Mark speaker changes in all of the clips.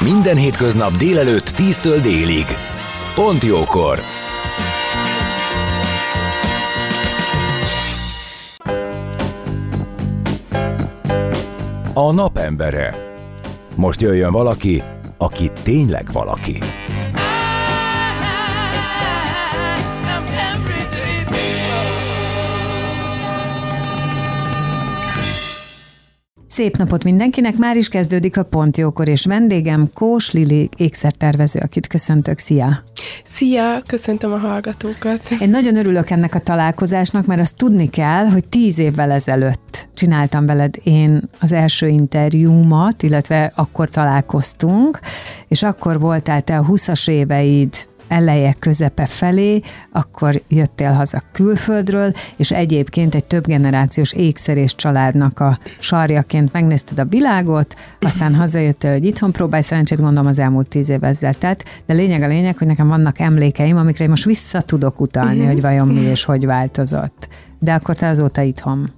Speaker 1: Minden hétköznap délelőtt 10-től délig. Pont jókor! A napembere. Most jöjjön valaki, aki tényleg valaki.
Speaker 2: Szép napot mindenkinek, már is kezdődik a Pontjókor, és vendégem Kós Lili ékszertervező, akit köszöntök. Szia!
Speaker 3: Szia, köszöntöm a hallgatókat.
Speaker 2: Én nagyon örülök ennek a találkozásnak, mert azt tudni kell, hogy tíz évvel ezelőtt csináltam veled én az első interjúmat, illetve akkor találkoztunk, és akkor voltál te a 20-as éveid eleje, közepe felé, akkor jöttél haza külföldről, és egyébként egy több generációs ékszerés családnak a sarjaként megnézted a világot, aztán hazajöttél, hogy itthon próbálj szerencsét, gondolom az elmúlt tíz év ezzel tett, de lényeg a lényeg, hogy nekem vannak emlékeim, amikre most vissza tudok utalni, uh-huh. hogy vajon mi és hogy változott. De akkor te azóta itthon.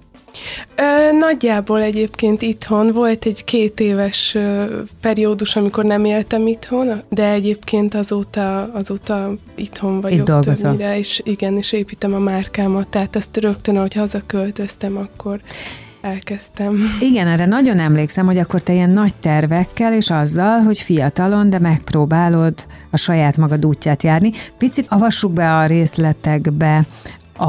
Speaker 3: Ö, nagyjából egyébként itthon volt egy két éves ö, periódus, amikor nem éltem itthon, de egyébként azóta, azóta itthon vagyok
Speaker 2: Itt dolgozol.
Speaker 3: többnyire, és igen, és építem a márkámat, tehát azt rögtön, ahogy hazaköltöztem, akkor elkezdtem.
Speaker 2: Igen, erre nagyon emlékszem, hogy akkor te ilyen nagy tervekkel, és azzal, hogy fiatalon, de megpróbálod a saját magad útját járni. Picit avassuk be a részletekbe a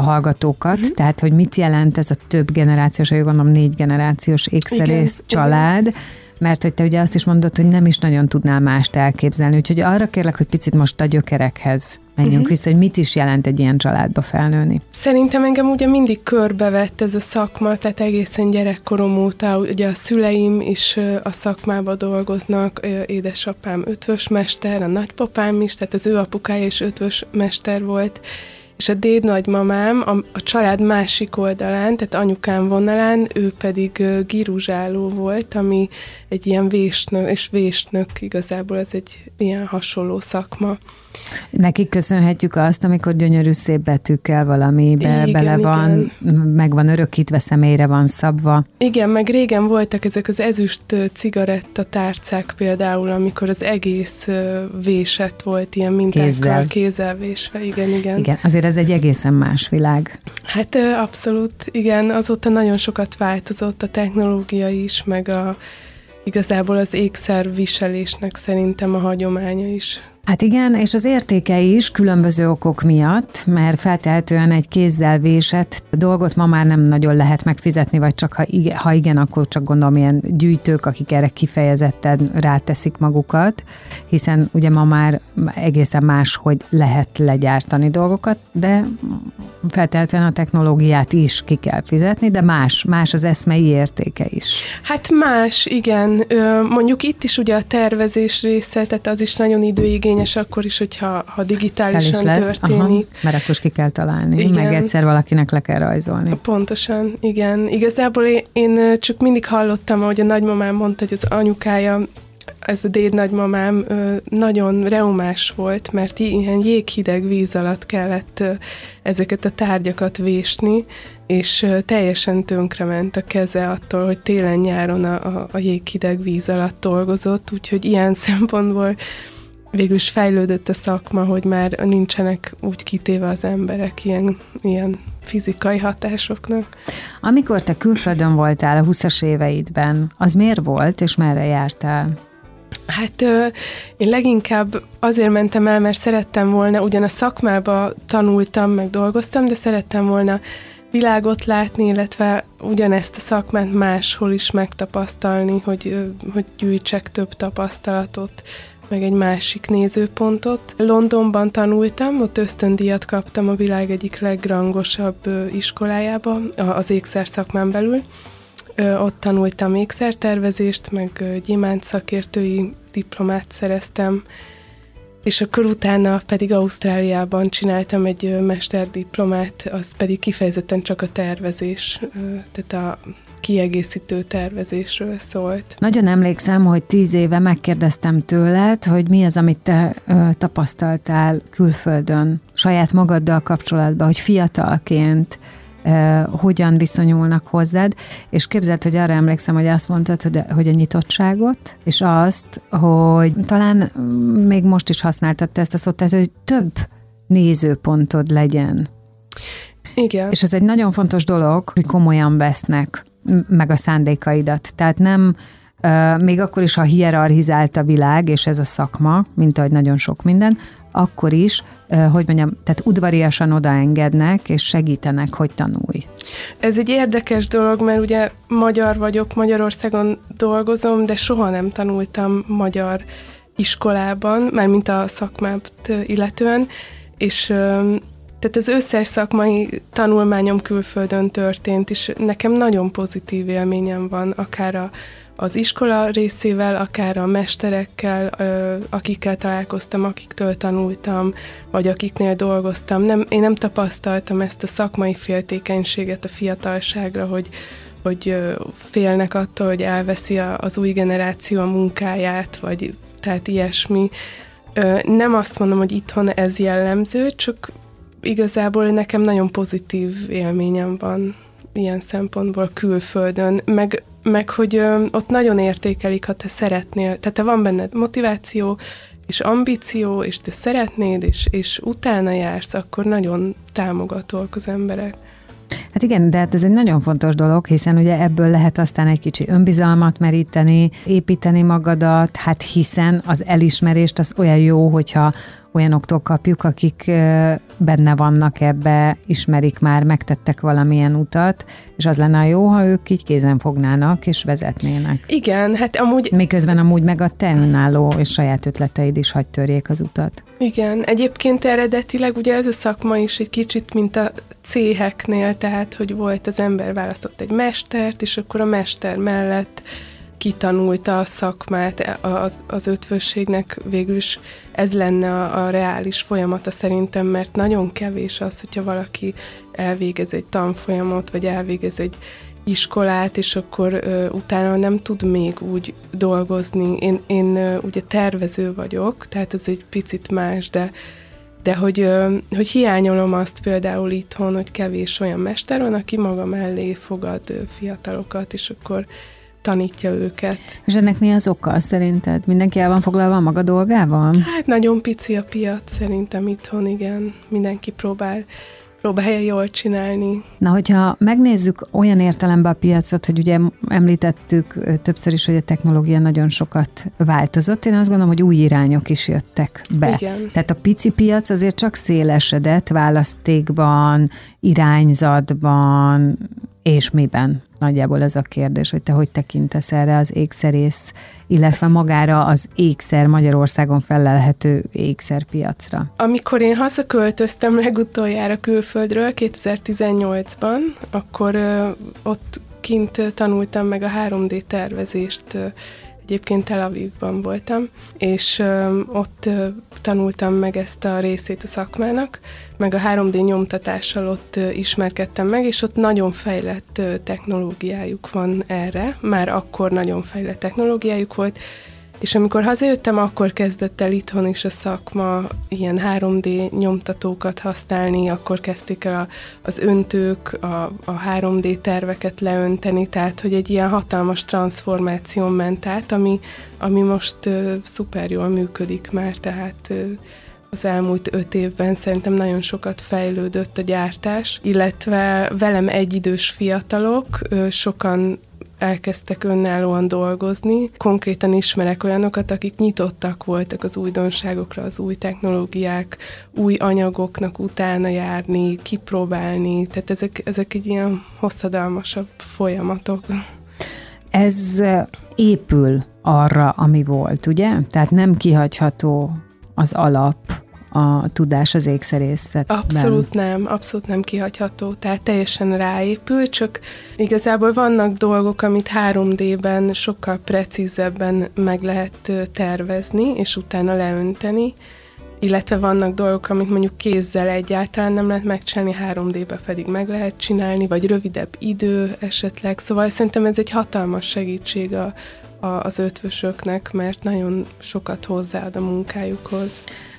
Speaker 2: hallgatókat, uh-huh. tehát hogy mit jelent ez a több generációs, vagy gondolom négy generációs ékszerész igen, család, igen. mert hogy te ugye azt is mondod, hogy nem is nagyon tudnál mást elképzelni, úgyhogy arra kérlek, hogy picit most a gyökerekhez menjünk uh-huh. vissza, hogy mit is jelent egy ilyen családba felnőni.
Speaker 3: Szerintem engem ugye mindig körbevett ez a szakma, tehát egészen gyerekkorom óta, ugye a szüleim is a szakmába dolgoznak, édesapám ötvös mester, a nagypapám is, tehát az ő apukája is ötvös mester volt, és a déd nagymamám a, a család másik oldalán, tehát anyukám vonalán, ő pedig giruzsáló volt, ami egy ilyen vésnök, és vésnök igazából ez egy ilyen hasonló szakma.
Speaker 2: Nekik köszönhetjük azt, amikor gyönyörű szép betűkkel valami be, igen, bele van, igen. meg van örökítve, személyre van szabva.
Speaker 3: Igen, meg régen voltak ezek az ezüst cigaretta tárcák például, amikor az egész véset volt ilyen mintákkal, kézzel, kézzel vésve. Igen, igen.
Speaker 2: Igen, azért ez egy egészen más világ.
Speaker 3: Hát abszolút, igen, azóta nagyon sokat változott a technológia is, meg a igazából az ékszer viselésnek szerintem a hagyománya is.
Speaker 2: Hát igen, és az értéke is különböző okok miatt, mert feltehetően egy kézzel vésett dolgot ma már nem nagyon lehet megfizetni, vagy csak ha igen, ha igen akkor csak gondolom ilyen gyűjtők, akik erre kifejezetten ráteszik magukat, hiszen ugye ma már egészen más, hogy lehet legyártani dolgokat, de feltehetően a technológiát is ki kell fizetni, de más, más az eszmei értéke is.
Speaker 3: Hát más, igen. Mondjuk itt is ugye a tervezés része, tehát az is nagyon időigényes, érvényes akkor is, hogyha ha digitálisan is lesz. történik.
Speaker 2: Aha, mert akkor is ki kell találni, igen. meg egyszer valakinek le kell rajzolni.
Speaker 3: Pontosan, igen. Igazából én, én csak mindig hallottam, ahogy a nagymamám mondta, hogy az anyukája ez a déd nagymamám nagyon reumás volt, mert ilyen jéghideg víz alatt kellett ezeket a tárgyakat vésni, és teljesen tönkrement a keze attól, hogy télen-nyáron a, a, a jéghideg víz alatt dolgozott, úgyhogy ilyen szempontból végül is fejlődött a szakma, hogy már nincsenek úgy kitéve az emberek ilyen, ilyen fizikai hatásoknak.
Speaker 2: Amikor te külföldön voltál a 20-as éveidben, az miért volt, és merre jártál?
Speaker 3: Hát én leginkább azért mentem el, mert szerettem volna, ugyan a szakmába tanultam, meg dolgoztam, de szerettem volna világot látni, illetve ugyanezt a szakmát máshol is megtapasztalni, hogy, hogy gyűjtsek több tapasztalatot, meg egy másik nézőpontot. Londonban tanultam, ott ösztöndíjat kaptam a világ egyik legrangosabb iskolájába, az ékszer szakmán belül. Ott tanultam ékszertervezést, meg gyémánt szakértői diplomát szereztem, és akkor utána pedig Ausztráliában csináltam egy mesterdiplomát, az pedig kifejezetten csak a tervezés, tehát a kiegészítő tervezésről szólt.
Speaker 2: Nagyon emlékszem, hogy tíz éve megkérdeztem tőled, hogy mi az, amit te ö, tapasztaltál külföldön, saját magaddal kapcsolatban, hogy fiatalként ö, hogyan viszonyulnak hozzád, és képzeld, hogy arra emlékszem, hogy azt mondtad, hogy, hogy a nyitottságot, és azt, hogy talán még most is használtad ezt a szót, tehát, hogy több nézőpontod legyen.
Speaker 3: Igen.
Speaker 2: És ez egy nagyon fontos dolog, hogy komolyan vesznek meg a szándékaidat. Tehát nem, még akkor is, ha hierarchizált a világ, és ez a szakma, mint ahogy nagyon sok minden, akkor is, hogy mondjam, tehát udvariasan odaengednek, és segítenek, hogy tanulj.
Speaker 3: Ez egy érdekes dolog, mert ugye magyar vagyok, Magyarországon dolgozom, de soha nem tanultam magyar iskolában, már mint a szakmát illetően, és tehát az összes szakmai tanulmányom külföldön történt, és nekem nagyon pozitív élményem van, akár a, az iskola részével, akár a mesterekkel, akikkel találkoztam, akiktől tanultam, vagy akiknél dolgoztam. Nem, én nem tapasztaltam ezt a szakmai féltékenységet a fiatalságra, hogy, hogy félnek attól, hogy elveszi az új generáció a munkáját, vagy tehát ilyesmi. Nem azt mondom, hogy itthon ez jellemző, csak igazából nekem nagyon pozitív élményem van ilyen szempontból külföldön, meg, meg hogy ö, ott nagyon értékelik, ha te szeretnél, tehát te van benned motiváció, és ambíció, és te szeretnéd, és, és utána jársz, akkor nagyon támogatóak az emberek.
Speaker 2: Hát igen, de hát ez egy nagyon fontos dolog, hiszen ugye ebből lehet aztán egy kicsi önbizalmat meríteni, építeni magadat, hát hiszen az elismerést az olyan jó, hogyha olyanoktól kapjuk, akik benne vannak ebbe, ismerik már, megtettek valamilyen utat, és az lenne jó, ha ők így kézen fognának és vezetnének.
Speaker 3: Igen, hát amúgy...
Speaker 2: Miközben amúgy meg a te önálló és saját ötleteid is hagy törjék az utat.
Speaker 3: Igen, egyébként eredetileg ugye ez a szakma is egy kicsit, mint a céheknél, tehát, hogy volt az ember választott egy mestert, és akkor a mester mellett kitanulta a szakmát, az, az ötvösségnek végül is ez lenne a, a reális folyamata szerintem, mert nagyon kevés az, hogyha valaki elvégez egy tanfolyamot, vagy elvégez egy iskolát, és akkor ö, utána nem tud még úgy dolgozni. Én, én ö, ugye tervező vagyok, tehát ez egy picit más, de de hogy, ö, hogy hiányolom azt például itthon, hogy kevés olyan mester van, aki maga mellé fogad fiatalokat, és akkor tanítja őket.
Speaker 2: És ennek mi az oka szerinted? Mindenki el van foglalva a maga dolgával?
Speaker 3: Hát nagyon pici a piac szerintem itthon, igen. Mindenki próbál próbálja jól csinálni.
Speaker 2: Na, hogyha megnézzük olyan értelemben a piacot, hogy ugye említettük többször is, hogy a technológia nagyon sokat változott, én azt gondolom, hogy új irányok is jöttek be.
Speaker 3: Igen.
Speaker 2: Tehát a pici piac azért csak szélesedett választékban, irányzatban, és miben? Nagyjából ez a kérdés, hogy te hogy tekintesz erre az ékszerész, illetve magára az ékszer Magyarországon felelhető ékszerpiacra.
Speaker 3: Amikor én hazaköltöztem legutoljára külföldről 2018-ban, akkor ö, ott kint tanultam meg a 3D tervezést Egyébként Tel Avivban voltam, és ott tanultam meg ezt a részét a szakmának, meg a 3D nyomtatással ott ismerkedtem meg, és ott nagyon fejlett technológiájuk van erre, már akkor nagyon fejlett technológiájuk volt, és amikor hazajöttem, akkor kezdett el itthon is a szakma ilyen 3D nyomtatókat használni, akkor kezdték el a, az öntők, a, a 3D terveket leönteni, tehát hogy egy ilyen hatalmas transformáció ment át, ami, ami most uh, szuper jól működik már, tehát uh, az elmúlt öt évben szerintem nagyon sokat fejlődött a gyártás, illetve velem egyidős fiatalok, sokan elkezdtek önállóan dolgozni. Konkrétan ismerek olyanokat, akik nyitottak voltak az újdonságokra, az új technológiák, új anyagoknak utána járni, kipróbálni, tehát ezek, ezek egy ilyen hosszadalmasabb folyamatok.
Speaker 2: Ez épül arra, ami volt, ugye? Tehát nem kihagyható az alap, a tudás az ékszerészetben.
Speaker 3: Abszolút nem, abszolút nem kihagyható, tehát teljesen ráépül, csak igazából vannak dolgok, amit 3D-ben sokkal precízebben meg lehet tervezni, és utána leönteni, illetve vannak dolgok, amit mondjuk kézzel egyáltalán nem lehet megcsinálni, 3D-be pedig meg lehet csinálni, vagy rövidebb idő esetleg. Szóval szerintem ez egy hatalmas segítség a, a, az ötvösöknek, mert nagyon sokat hozzáad a munkájukhoz.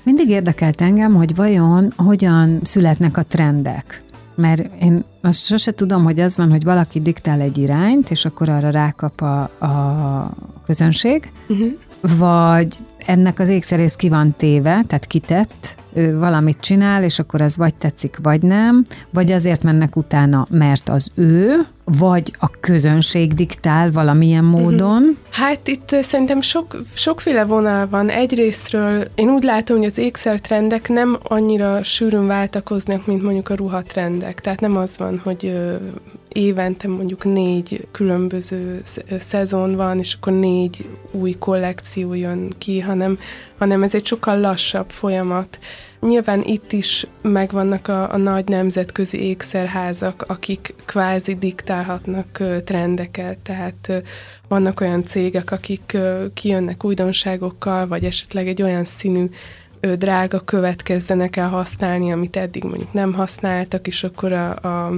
Speaker 2: Mindig érdekelt engem, hogy vajon hogyan születnek a trendek. Mert én azt sose tudom, hogy az van, hogy valaki diktál egy irányt, és akkor arra rákap a, a közönség, uh-huh. vagy ennek az ékszerész ki van téve, tehát kitett, ő valamit csinál, és akkor az vagy tetszik, vagy nem, vagy azért mennek utána, mert az ő, vagy a közönség diktál valamilyen mhm. módon?
Speaker 3: Hát itt szerintem sok, sokféle vonal van. Egyrésztről én úgy látom, hogy az ékszertrendek nem annyira sűrűn váltakoznak, mint mondjuk a ruhatrendek. Tehát nem az van, hogy évente mondjuk négy különböző szezon van, és akkor négy új kollekció jön ki, hanem, hanem ez egy sokkal lassabb folyamat. Nyilván itt is megvannak a, a nagy nemzetközi ékszerházak, akik kvázi diktálhatnak trendeket, tehát vannak olyan cégek, akik kijönnek újdonságokkal, vagy esetleg egy olyan színű drága követ kezdenek el használni, amit eddig mondjuk nem használtak, és akkor a, a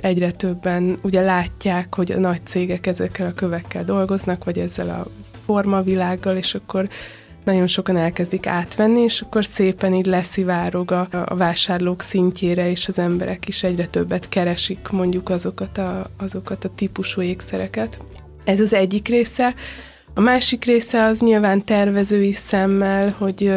Speaker 3: egyre többen ugye látják, hogy a nagy cégek ezekkel a kövekkel dolgoznak, vagy ezzel a formavilággal, és akkor nagyon sokan elkezdik átvenni, és akkor szépen így leszivárog a, a vásárlók szintjére, és az emberek is egyre többet keresik mondjuk azokat a, azokat a típusú ékszereket. Ez az egyik része. A másik része az nyilván tervezői szemmel, hogy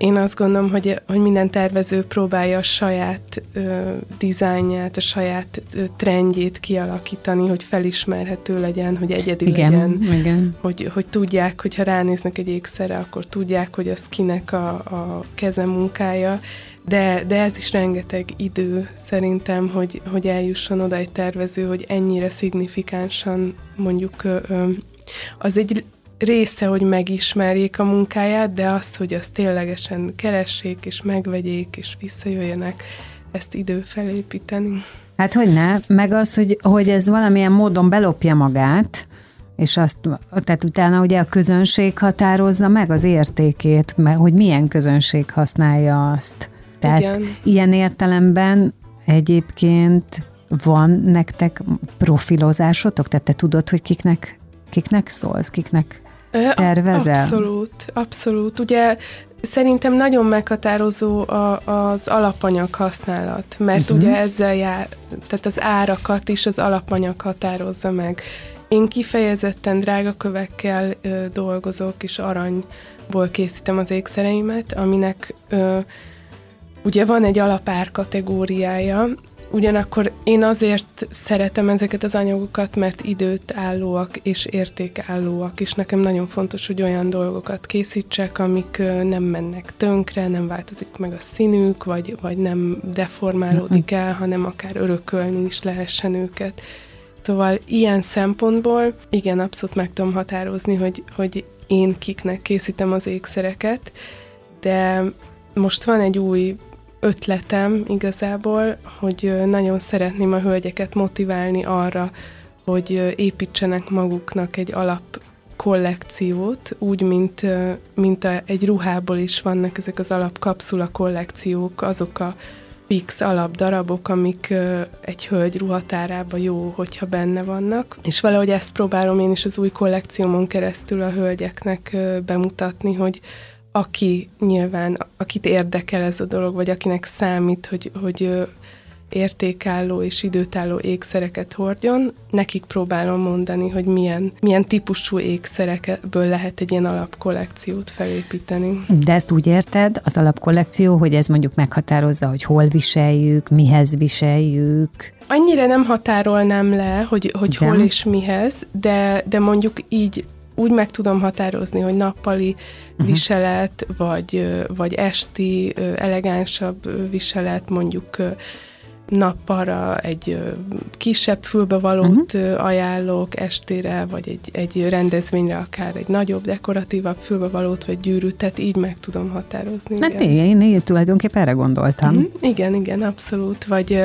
Speaker 3: én azt gondolom, hogy, hogy minden tervező próbálja a saját ö, dizájnját, a saját ö, trendjét kialakítani, hogy felismerhető legyen, hogy egyedi
Speaker 2: igen,
Speaker 3: legyen.
Speaker 2: Igen.
Speaker 3: Hogy, hogy tudják, hogy ha ránéznek egy ékszerre, akkor tudják, hogy az kinek a, a keze munkája. De, de ez is rengeteg idő szerintem, hogy, hogy eljusson oda egy tervező, hogy ennyire szignifikánsan mondjuk ö, ö, az egy része, hogy megismerjék a munkáját, de az, hogy azt ténylegesen keressék, és megvegyék, és visszajöjjenek, ezt idő felépíteni.
Speaker 2: Hát hogy ne, meg az, hogy, hogy ez valamilyen módon belopja magát, és azt, tehát utána ugye a közönség határozza meg az értékét, mert hogy milyen közönség használja azt. Tehát Igen. ilyen értelemben egyébként van nektek profilozásotok? Tehát te tudod, hogy kiknek, kiknek szólsz, kiknek tervezel?
Speaker 3: Abszolút, abszolút. Ugye szerintem nagyon meghatározó a, az alapanyag használat, mert uh-huh. ugye ezzel jár, tehát az árakat is az alapanyag határozza meg. Én kifejezetten drága kövekkel ö, dolgozok, és aranyból készítem az ékszereimet, aminek ö, ugye van egy alapár kategóriája, Ugyanakkor én azért szeretem ezeket az anyagokat, mert időt állóak és értékállóak, és nekem nagyon fontos, hogy olyan dolgokat készítsek, amik nem mennek tönkre, nem változik meg a színük, vagy, vagy nem deformálódik el, hanem akár örökölni is lehessen őket. Szóval ilyen szempontból igen, abszolút meg tudom határozni, hogy, hogy én kiknek készítem az ékszereket, de most van egy új ötletem igazából, hogy nagyon szeretném a hölgyeket motiválni arra, hogy építsenek maguknak egy alap kollekciót, úgy, mint, mint a, egy ruhából is vannak ezek az alapkapszula kollekciók, azok a fix alapdarabok, amik egy hölgy ruhatárába jó, hogyha benne vannak. És valahogy ezt próbálom én is az új kollekciómon keresztül a hölgyeknek bemutatni, hogy aki nyilván, akit érdekel ez a dolog, vagy akinek számít, hogy, hogy értékálló és időtálló ékszereket hordjon, nekik próbálom mondani, hogy milyen, milyen típusú ékszerekből lehet egy ilyen alapkollekciót felépíteni.
Speaker 2: De ezt úgy érted, az alapkollekció, hogy ez mondjuk meghatározza, hogy hol viseljük, mihez viseljük?
Speaker 3: Annyira nem határolnám le, hogy, hogy hol és mihez, de, de mondjuk így úgy meg tudom határozni, hogy nappali uh-huh. viselet, vagy, vagy esti elegánsabb viselet, mondjuk nappalra egy kisebb fülbevalót uh-huh. ajánlok estére, vagy egy, egy rendezvényre akár egy nagyobb, dekoratívabb fülbevalót, vagy gyűrűt, tehát így meg tudom határozni.
Speaker 2: Hát igen, én, én tulajdonképpen erre gondoltam. Uh-huh.
Speaker 3: Igen, igen, abszolút. Vagy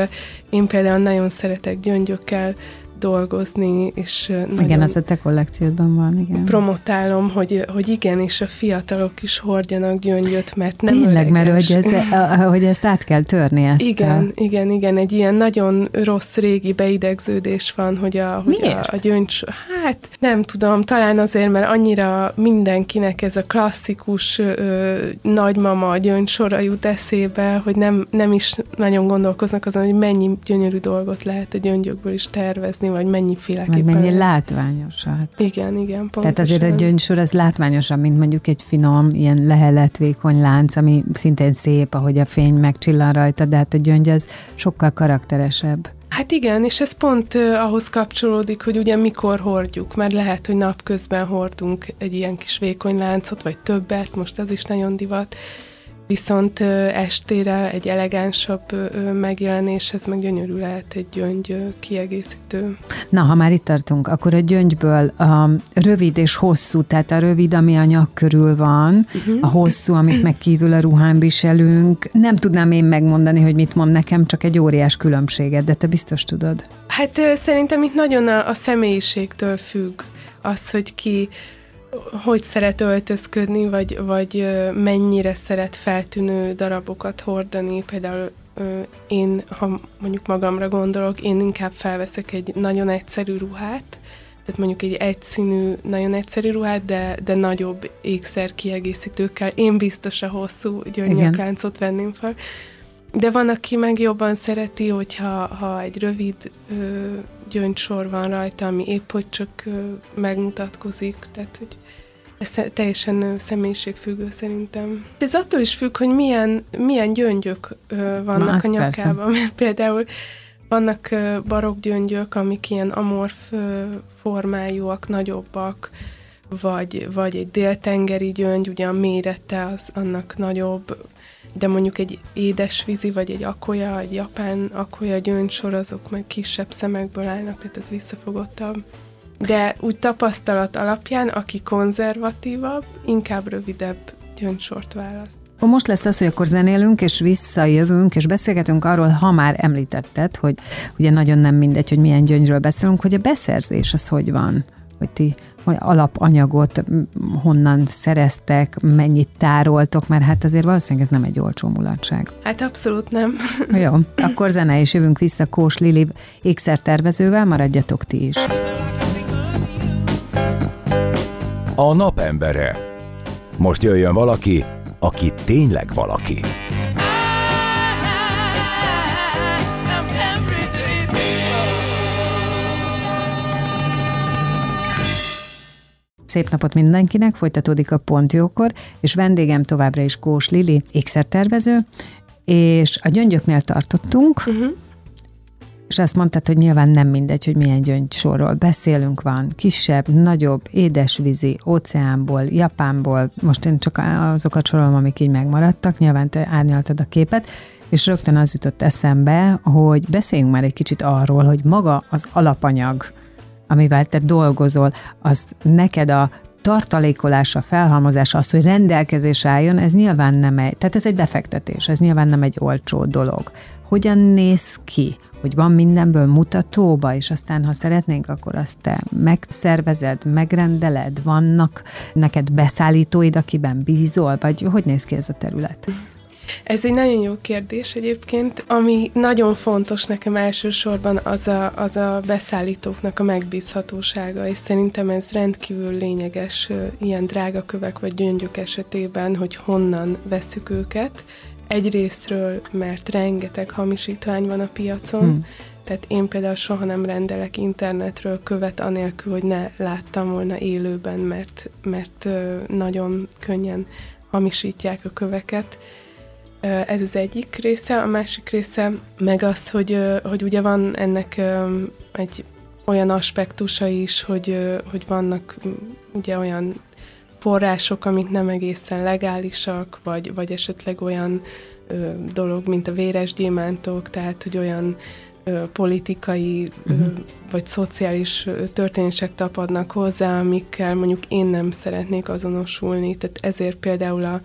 Speaker 3: én például nagyon szeretek gyöngyökkel dolgozni, és
Speaker 2: Igen, az a te kollekciódban van, igen.
Speaker 3: Promotálom, hogy, hogy igen, és a fiatalok is hordjanak gyöngyöt, mert nem
Speaker 2: Tényleg,
Speaker 3: öreges.
Speaker 2: mert hogy, ez, hogy ezt át kell törni, ezt
Speaker 3: Igen, a... igen, igen, egy ilyen nagyon rossz régi beidegződés van, hogy a, hogy a, a gyöngy, hát nem tudom, talán azért, mert annyira mindenkinek ez a klasszikus ö, nagymama gyöngysora jut eszébe, hogy nem, nem is nagyon gondolkoznak azon, hogy mennyi gyönyörű dolgot lehet a gyöngyökből is tervezni, vagy mennyiféleképpen.
Speaker 2: Meg mennyi látványos. Hát.
Speaker 3: Igen, igen, pontosan.
Speaker 2: Tehát azért egy gyöngysor az látványosabb, mint mondjuk egy finom, ilyen lehelet, vékony lánc, ami szintén szép, ahogy a fény megcsillan rajta, de hát a gyöngy az sokkal karakteresebb.
Speaker 3: Hát igen, és ez pont ahhoz kapcsolódik, hogy ugye mikor hordjuk, mert lehet, hogy napközben hordunk egy ilyen kis vékony láncot, vagy többet, most ez is nagyon divat, Viszont estére egy elegánsabb megjelenéshez meg gyönyörű lehet egy gyöngy kiegészítő.
Speaker 2: Na, ha már itt tartunk, akkor a gyöngyből a rövid és hosszú, tehát a rövid, ami a nyak körül van, uh-huh. a hosszú, amit meg kívül a ruhán viselünk. Nem tudnám én megmondani, hogy mit mond nekem, csak egy óriás különbséget, de te biztos tudod.
Speaker 3: Hát szerintem itt nagyon a, a személyiségtől függ az, hogy ki hogy szeret öltözködni, vagy, vagy mennyire szeret feltűnő darabokat hordani. Például én, ha mondjuk magamra gondolok, én inkább felveszek egy nagyon egyszerű ruhát, tehát mondjuk egy egyszínű, nagyon egyszerű ruhát, de, de nagyobb ékszer kiegészítőkkel. Én biztos a hosszú gyöngyökláncot venném fel. De van, aki meg jobban szereti, hogyha ha egy rövid ö, gyöngysor van rajta, ami épp hogy csak ö, megmutatkozik, tehát hogy ez teljesen személyiségfüggő szerintem. Ez attól is függ, hogy milyen, milyen gyöngyök vannak Na, a nyakában. Mert például vannak barokk gyöngyök, amik ilyen amorf formájúak, nagyobbak, vagy, vagy egy déltengeri gyöngy, ugye a mérete az annak nagyobb, de mondjuk egy édesvízi, vagy egy akolya, egy japán akolya gyöngysor, azok meg kisebb szemekből állnak, tehát ez visszafogottabb. De úgy tapasztalat alapján, aki konzervatívabb, inkább rövidebb gyöngysort választ.
Speaker 2: Most lesz az, hogy akkor zenélünk, és visszajövünk, és beszélgetünk arról, ha már említetted, hogy ugye nagyon nem mindegy, hogy milyen gyöngyről beszélünk, hogy a beszerzés az hogy van, hogy ti hogy alapanyagot honnan szereztek, mennyit tároltok, mert hát azért valószínűleg ez nem egy olcsó mulatság.
Speaker 3: Hát abszolút nem.
Speaker 2: Jó, akkor zene, és jövünk vissza Kós Lili ékszertervezővel, maradjatok ti is.
Speaker 1: A napembere. Most jöjjön valaki, aki tényleg valaki.
Speaker 2: Szép napot mindenkinek, folytatódik a Pontjókor, és vendégem továbbra is Kós Lili, ékszertervező, és a gyöngyöknél tartottunk, uh-huh és azt mondtad, hogy nyilván nem mindegy, hogy milyen gyöngysorról beszélünk, van kisebb, nagyobb, édesvízi, óceánból, Japánból, most én csak azokat sorolom, amik így megmaradtak, nyilván te árnyaltad a képet, és rögtön az jutott eszembe, hogy beszéljünk már egy kicsit arról, hogy maga az alapanyag, amivel te dolgozol, az neked a tartalékolása, felhalmozása, az, hogy rendelkezés álljon, ez nyilván nem egy, tehát ez egy befektetés, ez nyilván nem egy olcsó dolog. Hogyan néz ki? hogy van mindenből mutatóba, és aztán, ha szeretnénk, akkor azt te megszervezed, megrendeled, vannak neked beszállítóid, akiben bízol, vagy hogy néz ki ez a terület?
Speaker 3: Ez egy nagyon jó kérdés egyébként. Ami nagyon fontos nekem elsősorban az a, az a beszállítóknak a megbízhatósága, és szerintem ez rendkívül lényeges ilyen drága kövek vagy gyöngyök esetében, hogy honnan veszük őket, Egyrésztről, mert rengeteg hamisítvány van a piacon, hmm. tehát én például soha nem rendelek internetről követ anélkül, hogy ne láttam volna élőben, mert, mert nagyon könnyen hamisítják a köveket. Ez az egyik része, a másik része meg az, hogy, hogy ugye van ennek egy olyan aspektusa is, hogy, hogy vannak ugye olyan források, amik nem egészen legálisak, vagy, vagy esetleg olyan ö, dolog, mint a véres gyémántok, tehát hogy olyan ö, politikai uh-huh. ö, mhm. vagy szociális történések tapadnak hozzá, amikkel mondjuk én nem szeretnék azonosulni. Tehát ezért például a,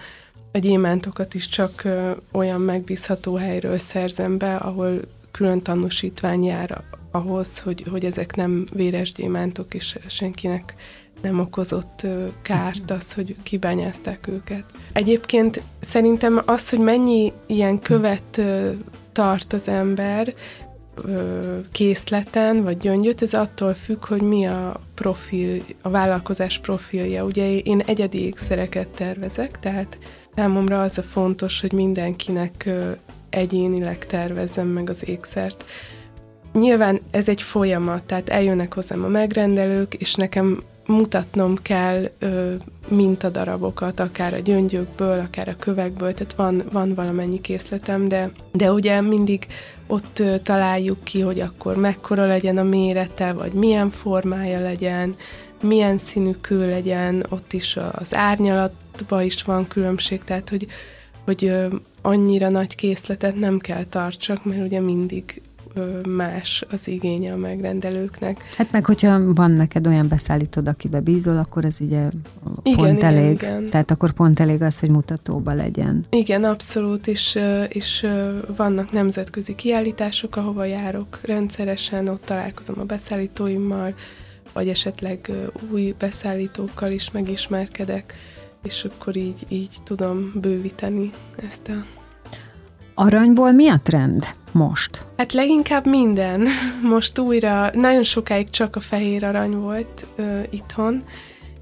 Speaker 3: a gyémántokat is csak olyan megbízható helyről szerzem be, ahol külön tanúsítvány jár ahhoz, hogy, hogy ezek nem véres gyémántok, és senkinek nem okozott kárt az, hogy kibányázták őket. Egyébként szerintem az, hogy mennyi ilyen követ tart az ember készleten, vagy gyöngyöt, ez attól függ, hogy mi a profil, a vállalkozás profilja. Ugye én egyedi ékszereket tervezek, tehát számomra az a fontos, hogy mindenkinek egyénileg tervezzem meg az ékszert. Nyilván ez egy folyamat, tehát eljönnek hozzám a megrendelők, és nekem mutatnom kell ö, mintadarabokat, akár a gyöngyökből, akár a kövekből, tehát van, van valamennyi készletem, de, de ugye mindig ott ö, találjuk ki, hogy akkor mekkora legyen a mérete, vagy milyen formája legyen, milyen színű kő legyen, ott is az árnyalatban is van különbség, tehát hogy, hogy annyira nagy készletet nem kell tartsak, mert ugye mindig más az igénye a megrendelőknek.
Speaker 2: Hát meg, hogyha van neked olyan beszállítód, akibe bízol, akkor ez ugye igen, pont igen, elég. Igen. Tehát akkor pont elég az, hogy mutatóba legyen.
Speaker 3: Igen, abszolút, és, és vannak nemzetközi kiállítások, ahova járok rendszeresen, ott találkozom a beszállítóimmal, vagy esetleg új beszállítókkal is megismerkedek, és akkor így, így tudom bővíteni ezt a
Speaker 2: Aranyból mi a trend most?
Speaker 3: Hát leginkább minden. Most újra, nagyon sokáig csak a fehér arany volt uh, itthon,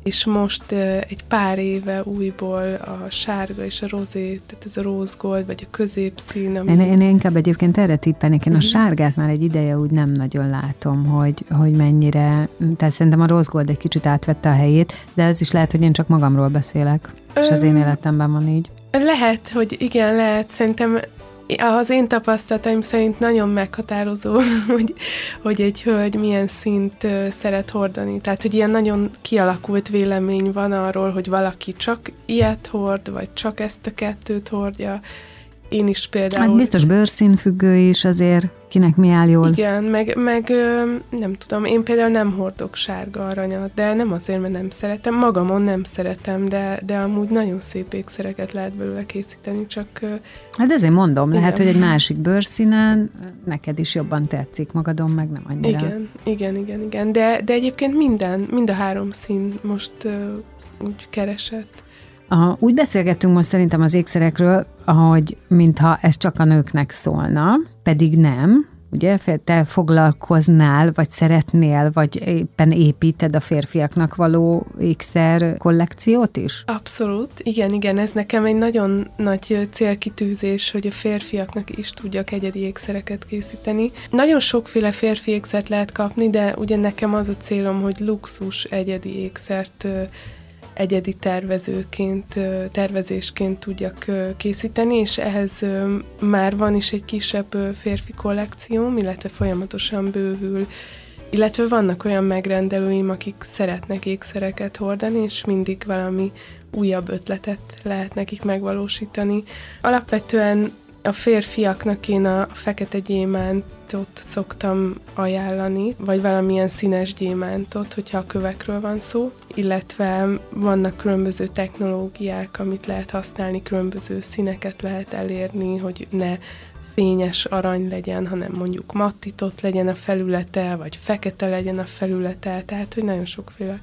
Speaker 3: és most egy pár éve újból a sárga és a rozé, tehát ez a rose gold, vagy a középszín.
Speaker 2: Ami... Én, én inkább egyébként erre tippelnék, én a uh-huh. sárgát már egy ideje úgy nem nagyon látom, hogy, hogy mennyire, tehát szerintem a rose gold egy kicsit átvette a helyét, de ez is lehet, hogy én csak magamról beszélek, és az én életemben van így.
Speaker 3: Lehet, hogy igen, lehet. Szerintem az én tapasztalataim szerint nagyon meghatározó, hogy, hogy egy hölgy milyen szint szeret hordani. Tehát, hogy ilyen nagyon kialakult vélemény van arról, hogy valaki csak ilyet hord, vagy csak ezt a kettőt hordja. Én is például...
Speaker 2: Hát biztos bőrszínfüggő is azért kinek mi áll jól.
Speaker 3: Igen, meg, meg nem tudom, én például nem hordok sárga aranyat, de nem azért, mert nem szeretem, magamon nem szeretem, de, de amúgy nagyon szép ékszereket lehet belőle készíteni, csak...
Speaker 2: Hát ezért mondom, igen. lehet, hogy egy másik bőrszínen neked is jobban tetszik, magadon meg nem annyira.
Speaker 3: Igen, igen, igen, igen, de, de egyébként minden, mind a három szín most úgy keresett.
Speaker 2: A, úgy beszélgettünk most szerintem az ékszerekről, hogy mintha ez csak a nőknek szólna, pedig nem, ugye, te foglalkoznál, vagy szeretnél, vagy éppen építed a férfiaknak való ékszer kollekciót is?
Speaker 3: Abszolút, igen, igen, ez nekem egy nagyon nagy célkitűzés, hogy a férfiaknak is tudjak egyedi ékszereket készíteni. Nagyon sokféle férfi ékszert lehet kapni, de ugye nekem az a célom, hogy luxus egyedi ékszert egyedi tervezőként, tervezésként tudjak készíteni, és ehhez már van is egy kisebb férfi kollekcióm, illetve folyamatosan bővül, illetve vannak olyan megrendelőim, akik szeretnek ékszereket hordani, és mindig valami újabb ötletet lehet nekik megvalósítani. Alapvetően a férfiaknak én a fekete gyémántot szoktam ajánlani, vagy valamilyen színes gyémántot, hogyha a kövekről van szó, illetve vannak különböző technológiák, amit lehet használni, különböző színeket lehet elérni, hogy ne fényes arany legyen, hanem mondjuk mattitott legyen a felülete, vagy fekete legyen a felülete, tehát hogy nagyon sokféle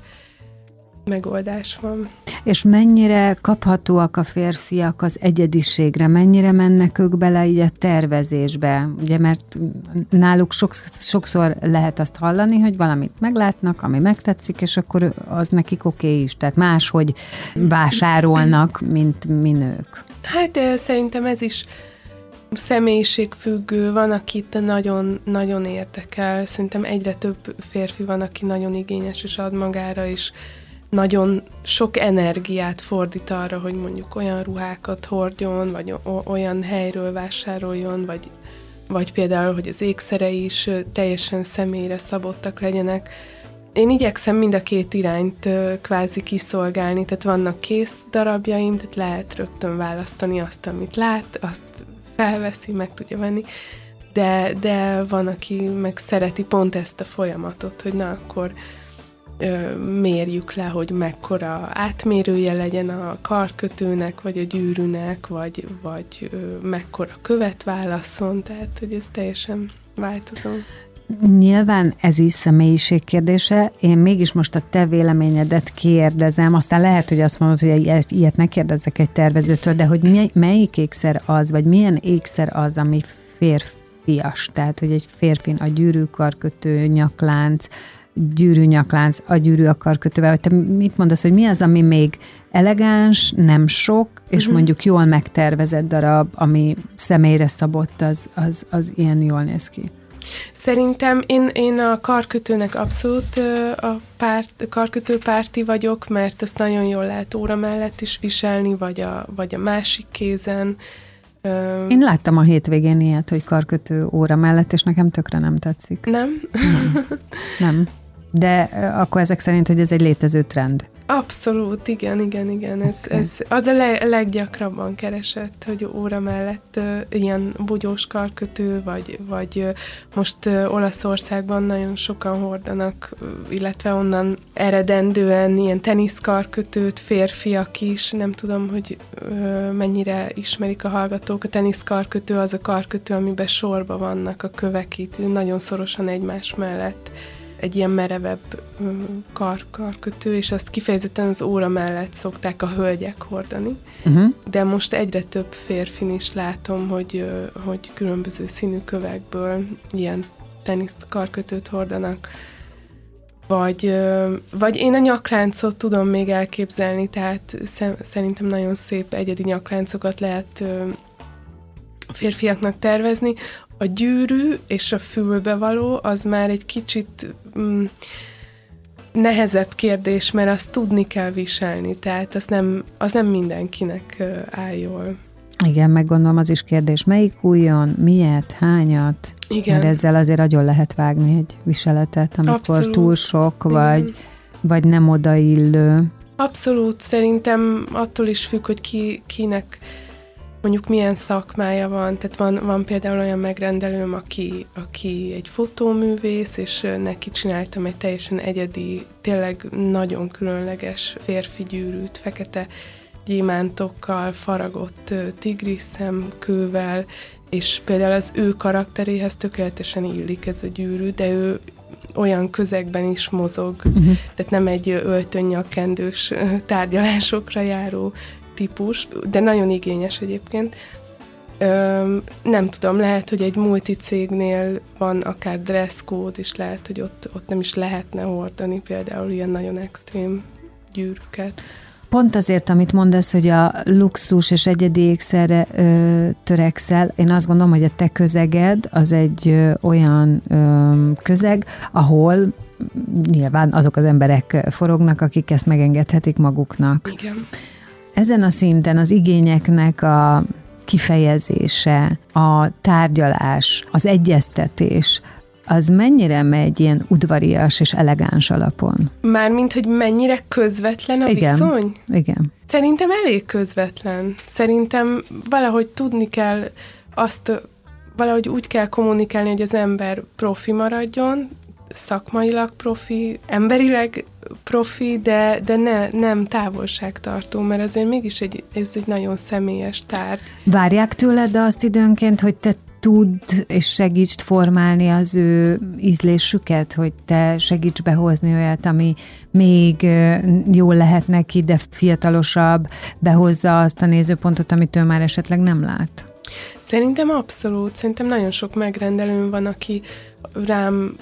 Speaker 3: megoldás van.
Speaker 2: És mennyire kaphatóak a férfiak az egyediségre, mennyire mennek ők bele így a tervezésbe? Ugye, mert náluk sokszor lehet azt hallani, hogy valamit meglátnak, ami megtetszik, és akkor az nekik oké okay is. Tehát máshogy vásárolnak, mint mi nők.
Speaker 3: Hát szerintem ez is személyiségfüggő, van, akit nagyon, nagyon érdekel. Szerintem egyre több férfi van, aki nagyon igényes és ad magára, és nagyon sok energiát fordít arra, hogy mondjuk olyan ruhákat hordjon, vagy olyan helyről vásároljon, vagy, vagy például, hogy az ékszere is teljesen személyre szabottak legyenek. Én igyekszem mind a két irányt kvázi kiszolgálni, tehát vannak kész darabjaim, tehát lehet rögtön választani azt, amit lát, azt felveszi, meg tudja venni, de, de van, aki meg szereti pont ezt a folyamatot, hogy na akkor mérjük le, hogy mekkora átmérője legyen a karkötőnek, vagy a gyűrűnek, vagy, vagy mekkora követ válaszol, tehát hogy ez teljesen változó.
Speaker 2: Nyilván ez is személyiség kérdése. Én mégis most a te véleményedet kérdezem, aztán lehet, hogy azt mondod, hogy ezt, ilyet ne kérdezzek egy tervezőtől, de hogy mi, melyik ékszer az, vagy milyen ékszer az, ami férfias, tehát hogy egy férfin a gyűrű, karkötő, nyaklánc, gyűrű nyaklánc, a gyűrű a karkötővel, vagy te mit mondasz, hogy mi az, ami még elegáns, nem sok, és uh-huh. mondjuk jól megtervezett darab, ami személyre szabott, az, az, az ilyen jól néz ki.
Speaker 3: Szerintem én, én a karkötőnek abszolút a párt, karkötő párti vagyok, mert ezt nagyon jól lehet óra mellett is viselni, vagy a, vagy a másik kézen.
Speaker 2: Én láttam a hétvégén ilyet, hogy karkötő óra mellett, és nekem tökre nem tetszik.
Speaker 3: Nem?
Speaker 2: Nem. nem. De akkor ezek szerint, hogy ez egy létező trend.
Speaker 3: Abszolút, igen, igen, igen. Ez, okay. ez az a le, leggyakrabban keresett, hogy óra mellett uh, ilyen bugyós karkötő, vagy, vagy uh, most uh, Olaszországban nagyon sokan hordanak, uh, illetve onnan eredendően ilyen teniszkarkötőt, férfiak is, nem tudom, hogy uh, mennyire ismerik a hallgatók. A teniszkarkötő az a karkötő, amiben sorba vannak a kövek itt, nagyon szorosan egymás mellett egy ilyen merevebb kar, karkötő, és azt kifejezetten az óra mellett szokták a hölgyek hordani. Uh-huh. De most egyre több férfin is látom, hogy, hogy különböző színű kövekből ilyen teniszt karkötőt hordanak. Vagy, vagy én a nyakláncot tudom még elképzelni, tehát szerintem nagyon szép egyedi nyakláncokat lehet férfiaknak tervezni. A gyűrű és a fülbevaló az már egy kicsit mm, nehezebb kérdés, mert azt tudni kell viselni, tehát az nem, az nem mindenkinek áll jól.
Speaker 2: Igen, meg gondolom az is kérdés, melyik újon, miért, hányat, Igen. mert ezzel azért nagyon lehet vágni egy viseletet, amikor Abszolút. túl sok, vagy, vagy nem odaillő.
Speaker 3: Abszolút, szerintem attól is függ, hogy ki, kinek mondjuk milyen szakmája van, tehát van, van például olyan megrendelőm, aki, aki egy fotóművész, és neki csináltam egy teljesen egyedi, tényleg nagyon különleges férfi gyűrűt, fekete gyémántokkal, faragott tigriszem kővel, és például az ő karakteréhez tökéletesen illik ez a gyűrű, de ő olyan közegben is mozog, uh-huh. tehát nem egy öltönnyakendős tárgyalásokra járó típus, de nagyon igényes egyébként. Ö, nem tudom, lehet, hogy egy multicégnél van akár code, és lehet, hogy ott, ott nem is lehetne hordani például ilyen nagyon extrém gyűrűket.
Speaker 2: Pont azért, amit mondasz, hogy a luxus és egyedi ékszerre ö, törekszel, én azt gondolom, hogy a te közeged az egy ö, olyan ö, közeg, ahol nyilván azok az emberek forognak, akik ezt megengedhetik maguknak.
Speaker 3: Igen.
Speaker 2: Ezen a szinten az igényeknek a kifejezése, a tárgyalás, az egyeztetés, az mennyire megy ilyen udvarias és elegáns alapon?
Speaker 3: Mármint, hogy mennyire közvetlen a
Speaker 2: Igen.
Speaker 3: viszony?
Speaker 2: Igen.
Speaker 3: Szerintem elég közvetlen. Szerintem valahogy tudni kell azt, valahogy úgy kell kommunikálni, hogy az ember profi maradjon, szakmailag profi, emberileg profi, de, de ne, nem távolságtartó, mert azért mégis egy, ez egy nagyon személyes tárgy.
Speaker 2: Várják tőled azt időnként, hogy te tudd és segítsd formálni az ő ízlésüket, hogy te segíts behozni olyat, ami még jól lehet neki, de fiatalosabb, behozza azt a nézőpontot, amit ő már esetleg nem lát?
Speaker 3: Szerintem abszolút. Szerintem nagyon sok megrendelőm van, aki rám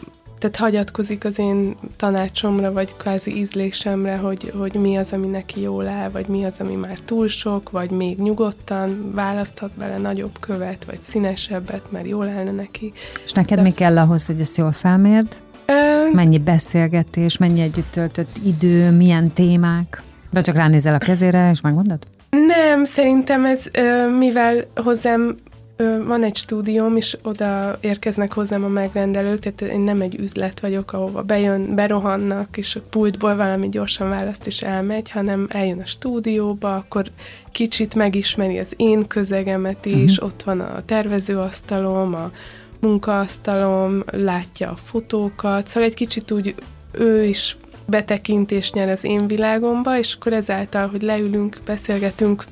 Speaker 3: tehát hagyatkozik az én tanácsomra, vagy kvázi ízlésemre, hogy, hogy mi az, ami neki jól áll, vagy mi az, ami már túl sok, vagy még nyugodtan választhat bele nagyobb követ, vagy színesebbet, mert jól állna neki.
Speaker 2: És neked De mi kell ahhoz, hogy ezt jól felmérd? Ö... Mennyi beszélgetés, mennyi együtt töltött idő, milyen témák? Vagy csak ránézel a kezére, és megmondod?
Speaker 3: Nem, szerintem ez, mivel hozzám van egy stúdióm, és oda érkeznek hozzám a megrendelők, tehát én nem egy üzlet vagyok, ahova bejön, berohannak, és a pultból valami gyorsan választ és elmegy, hanem eljön a stúdióba, akkor kicsit megismeri az én közegemet is, uh-huh. ott van a tervezőasztalom, a munkaasztalom, látja a fotókat, szóval egy kicsit úgy ő is betekintést nyer az én világomba, és akkor ezáltal, hogy leülünk, beszélgetünk,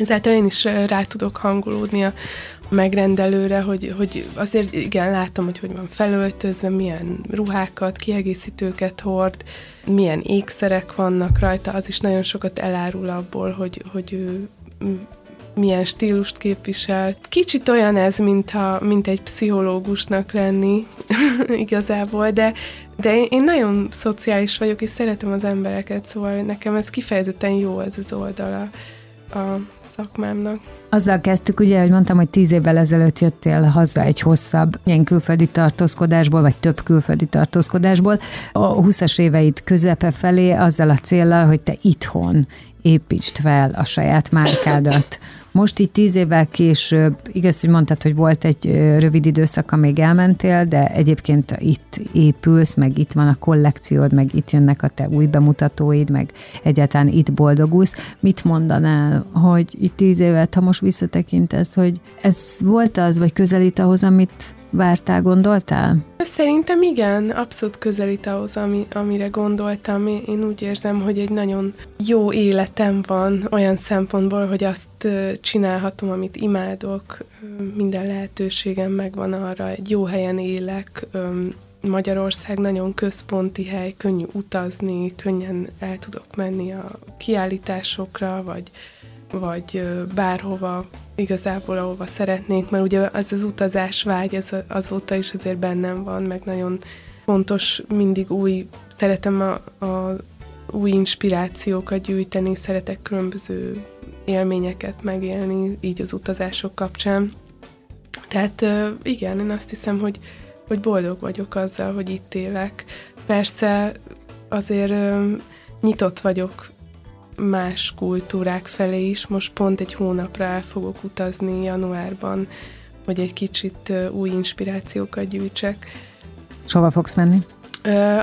Speaker 3: ezáltal én is rá tudok hangolódni a megrendelőre, hogy, hogy azért igen, látom, hogy hogy van felöltözve, milyen ruhákat, kiegészítőket hord, milyen ékszerek vannak rajta, az is nagyon sokat elárul abból, hogy, hogy ő milyen stílust képvisel. Kicsit olyan ez, mint, ha, mint egy pszichológusnak lenni igazából, de, de én nagyon szociális vagyok, és szeretem az embereket, szóval nekem ez kifejezetten jó ez az oldala a szakmámnak.
Speaker 2: Azzal kezdtük, ugye, hogy mondtam, hogy tíz évvel ezelőtt jöttél haza egy hosszabb ilyen külföldi tartózkodásból, vagy több külföldi tartózkodásból. A 20-as éveid közepe felé azzal a célral, hogy te itthon építsd fel a saját márkádat. Most így tíz évvel később, igaz, hogy mondtad, hogy volt egy rövid időszak, amíg elmentél, de egyébként itt épülsz, meg itt van a kollekciód, meg itt jönnek a te új bemutatóid, meg egyáltalán itt boldogulsz. Mit mondanál, hogy itt tíz évet, ha most visszatekintesz, hogy ez volt az, vagy közelít ahhoz, amit vártál, gondoltál?
Speaker 3: Szerintem igen, abszolút közelít ahhoz, ami, amire gondoltam. Én úgy érzem, hogy egy nagyon jó életem van olyan szempontból, hogy azt csinálhatom, amit imádok, minden lehetőségem megvan arra, egy jó helyen élek, Magyarország nagyon központi hely, könnyű utazni, könnyen el tudok menni a kiállításokra, vagy vagy bárhova igazából, ahova szeretnénk, mert ugye az az utazás vágy, ez azóta is azért bennem van, meg nagyon fontos mindig új, szeretem a, a új inspirációkat gyűjteni, szeretek különböző élményeket megélni, így az utazások kapcsán. Tehát igen, én azt hiszem, hogy, hogy boldog vagyok azzal, hogy itt élek. Persze azért nyitott vagyok más kultúrák felé is. Most pont egy hónapra el fogok utazni januárban, hogy egy kicsit új inspirációkat gyűjtsek.
Speaker 2: És hova fogsz menni?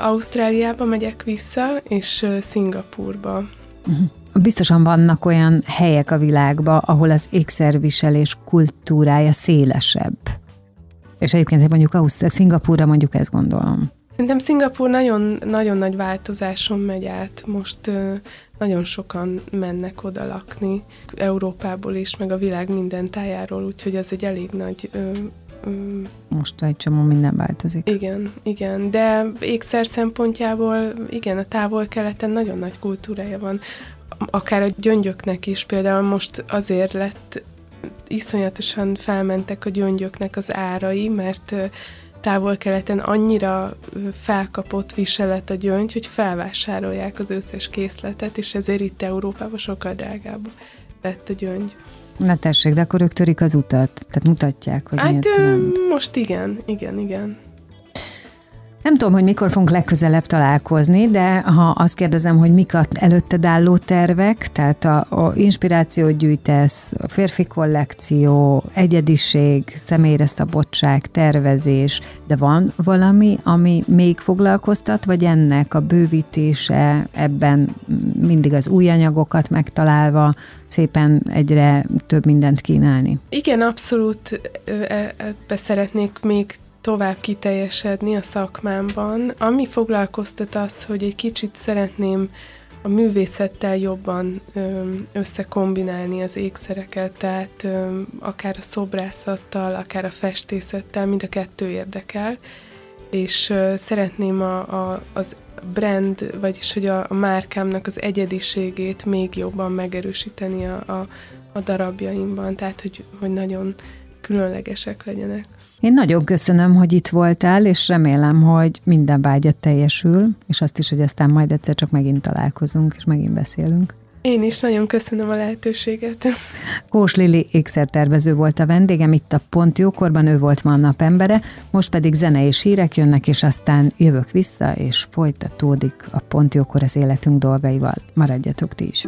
Speaker 3: Ausztráliába megyek vissza, és Szingapurba.
Speaker 2: Uh-huh. Biztosan vannak olyan helyek a világban, ahol az ékszerviselés kultúrája szélesebb. És egyébként mondjuk Ausztrália, Szingapúrra mondjuk ezt gondolom.
Speaker 3: Szerintem Szingapúr nagyon, nagyon nagy változáson megy át. Most nagyon sokan mennek oda lakni, Európából is, meg a világ minden tájáról, úgyhogy ez egy elég nagy
Speaker 2: ö, most egy csomó minden változik.
Speaker 3: Igen, igen, de ékszer szempontjából, igen, a távol-keleten nagyon nagy kultúrája van. Akár a gyöngyöknek is, például most azért lett, iszonyatosan felmentek a gyöngyöknek az árai, mert távol-keleten annyira felkapott viselet a gyöngy, hogy felvásárolják az összes készletet, és ezért itt Európában sokkal drágább lett a gyöngy.
Speaker 2: Na tessék, de akkor ők törik az utat, tehát mutatják, hogy
Speaker 3: Hát ö, most igen, igen, igen.
Speaker 2: Nem tudom, hogy mikor fogunk legközelebb találkozni, de ha azt kérdezem, hogy mik a előtted álló tervek, tehát a, a inspirációt gyűjtesz, a férfi kollekció, egyediség, személyre szabadság, tervezés, de van valami, ami még foglalkoztat, vagy ennek a bővítése ebben mindig az új anyagokat megtalálva, szépen egyre több mindent kínálni?
Speaker 3: Igen, abszolút e, ebbe szeretnék még tovább kiteljesedni a szakmámban. Ami foglalkoztat az, hogy egy kicsit szeretném a művészettel jobban összekombinálni az ékszereket, tehát akár a szobrászattal, akár a festészettel, mind a kettő érdekel, és szeretném a, a, az brand, vagyis hogy a, a márkámnak az egyediségét még jobban megerősíteni a, a, a darabjaimban, tehát hogy, hogy nagyon különlegesek legyenek.
Speaker 2: Én nagyon köszönöm, hogy itt voltál, és remélem, hogy minden vágyat teljesül, és azt is, hogy aztán majd egyszer csak megint találkozunk, és megint beszélünk.
Speaker 3: Én is nagyon köszönöm a lehetőséget.
Speaker 2: Kós Lili ékszertervező volt a vendégem itt a Pont Jókorban, ő volt ma a napembere, most pedig zene és hírek jönnek, és aztán jövök vissza, és folytatódik a Pont Jókor az életünk dolgaival. Maradjatok ti is.